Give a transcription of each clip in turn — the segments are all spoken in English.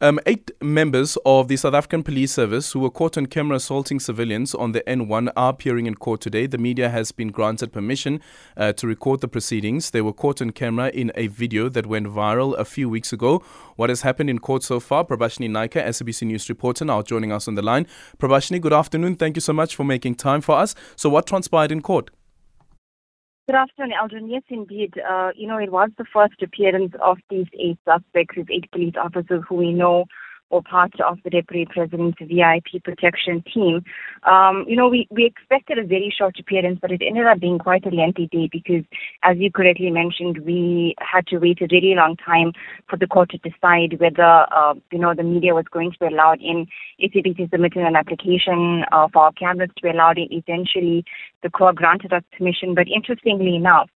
Um, eight members of the South African Police Service who were caught on camera assaulting civilians on the N1 are appearing in court today. The media has been granted permission uh, to record the proceedings. They were caught on camera in a video that went viral a few weeks ago. What has happened in court so far? Prabashni Naicker, SABC News reporter, now joining us on the line. Prabashni, good afternoon. Thank you so much for making time for us. So, what transpired in court? Good afternoon, Eldrin. Yes, indeed. Uh, you know, it was the first appearance of these eight suspects, these eight police officers who we know or part of the Deputy President's VIP protection team. Um, you know, we, we expected a very short appearance, but it ended up being quite a lengthy day because, as you correctly mentioned, we had to wait a really long time for the court to decide whether, uh, you know, the media was going to be allowed in. SABC submitted an application uh, for our cameras to be allowed in. Eventually, the court granted us permission, but interestingly enough,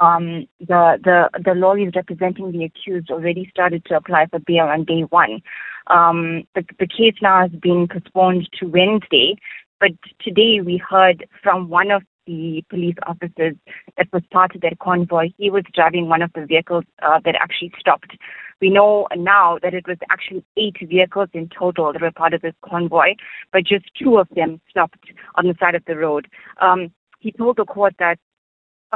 um, the, the, the lawyers representing the accused already started to apply for bail on day one. Um, the, the case now has been postponed to Wednesday, but today we heard from one of the police officers that was part of that convoy. He was driving one of the vehicles uh, that actually stopped. We know now that it was actually eight vehicles in total that were part of this convoy, but just two of them stopped on the side of the road. Um, he told the court that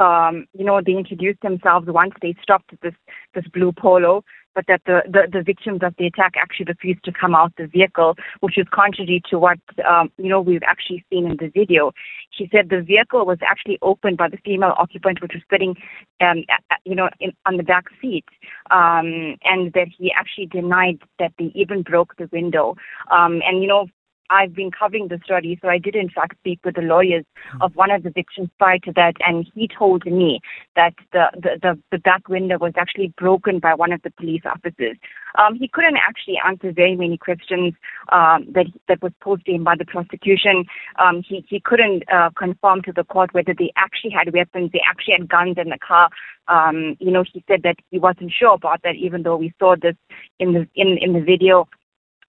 um, you know, they introduced themselves once they stopped this this blue polo, but that the, the, the victims of the attack actually refused to come out the vehicle, which is contrary to what um, you know we've actually seen in the video. She said the vehicle was actually opened by the female occupant, which was sitting, um, you know, in, on the back seat, um, and that he actually denied that they even broke the window. Um, and you know, I've been covering the story, so I did in fact speak with the lawyers hmm. of one of the victims prior to that, and he told me that the the, the, the back window was actually broken by one of the police officers. Um, he couldn't actually answer very many questions um, that that was posed to him by the prosecution. Um, he he couldn't uh, confirm to the court whether they actually had weapons, they actually had guns in the car. Um, you know, he said that he wasn't sure about that, even though we saw this in the in in the video.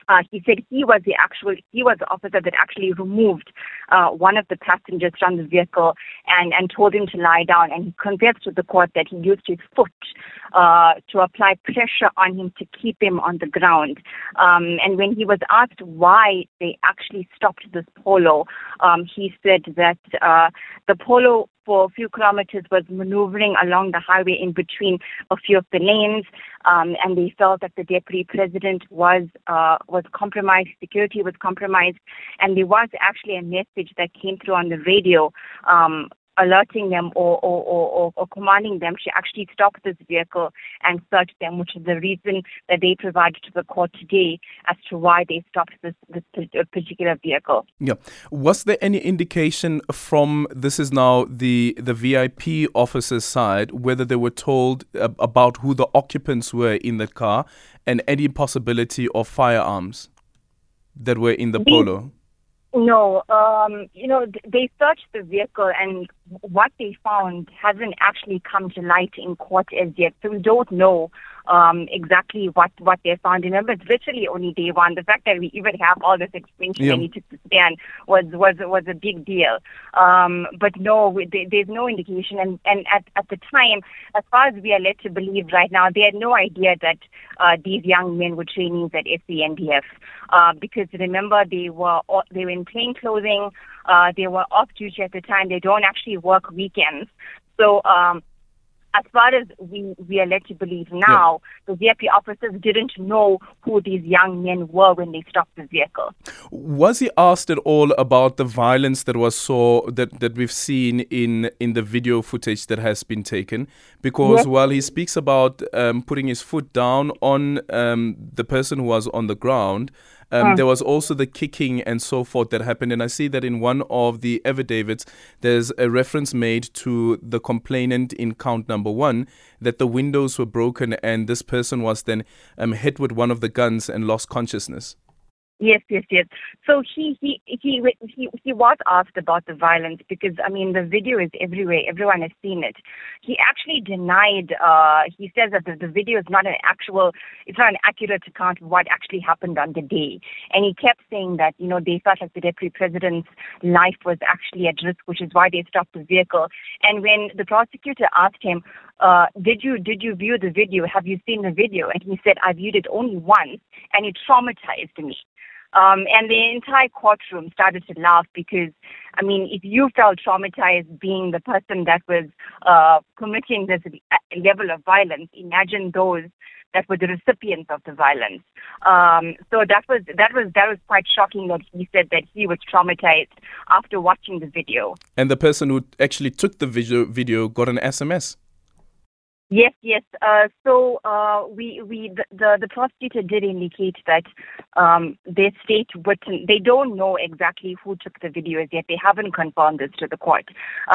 Uh, he said he was the actual, he was the officer that actually removed uh, one of the passengers from the vehicle and, and told him to lie down. And he confessed to the court that he used his foot uh, to apply pressure on him to keep him on the ground. Um, and when he was asked why they actually stopped this polo, um, he said that uh, the polo for a few kilometers was maneuvering along the highway in between a few of the lanes, um, and they felt that the deputy president was uh, was compromised, security was compromised, and there was actually a message that came through on the radio um, alerting them or, or, or, or, commanding them to actually stop this vehicle and search them, which is the reason that they provided to the court today as to why they stopped this, this particular vehicle. Yeah. Was there any indication from this is now the, the VIP officer's side whether they were told about who the occupants were in the car and any possibility of firearms that were in the polo? No, um, you know, they searched the vehicle and what they found hasn't actually come to light in court as yet. So we don't know um, exactly what, what they found. Remember, it's literally only day one. The fact that we even have all this information yeah. need to stand was, was, was a big deal. Um, but no, we, they, there's no indication. And, and at, at the time, as far as we are led to believe right now, they had no idea that uh, these young men were trainees at SANDF. Uh, because remember, they were, they were in plain clothing. Uh, they were off duty at the time. They don't actually work weekends. So, um, as far as we, we are led to believe now, yeah. the VIP officers didn't know who these young men were when they stopped the vehicle. Was he asked at all about the violence that was saw that, that we've seen in in the video footage that has been taken? Because yes. while he speaks about um, putting his foot down on um, the person who was on the ground, um. There was also the kicking and so forth that happened. And I see that in one of the affidavits, there's a reference made to the complainant in count number one that the windows were broken and this person was then um, hit with one of the guns and lost consciousness. Yes, yes, yes. So he he he he he was asked about the violence because I mean the video is everywhere. Everyone has seen it. He actually denied. Uh, he says that the, the video is not an actual. It's not an accurate account of what actually happened on the day. And he kept saying that you know they felt like the deputy president's life was actually at risk, which is why they stopped the vehicle. And when the prosecutor asked him, uh, "Did you did you view the video? Have you seen the video?" and he said, "I viewed it only once, and it traumatized me." Um, and the entire courtroom started to laugh because, I mean, if you felt traumatized being the person that was uh, committing this level of violence, imagine those that were the recipients of the violence. Um, so that was that was that was quite shocking that he said that he was traumatized after watching the video. And the person who actually took the video video got an SMS. Yes, yes. Uh, so uh, we we the, the, the prosecutor did indicate that um, their state witness they don't know exactly who took the videos yet. They haven't confirmed this to the court,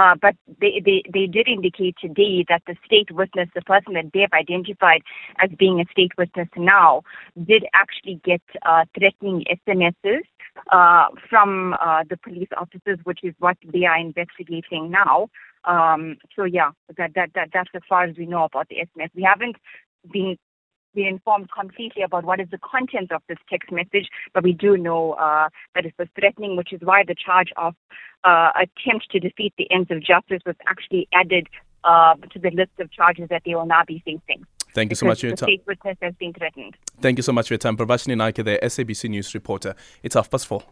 uh, but they, they they did indicate today that the state witness, the person that they have identified as being a state witness now, did actually get uh, threatening SMSs uh, from uh, the police officers, which is what they are investigating now. Um, so yeah, that, that that that's as far as we know about the SMS. We haven't been been informed completely about what is the content of this text message, but we do know uh, that it was threatening, which is why the charge of uh, attempt to defeat the ends of justice was actually added uh, to the list of charges that they will now be facing. Thank you so much for your time. State witness has been threatened. Thank you so much for your time. Prabashni Naicker, the SABC News reporter. It's half past four.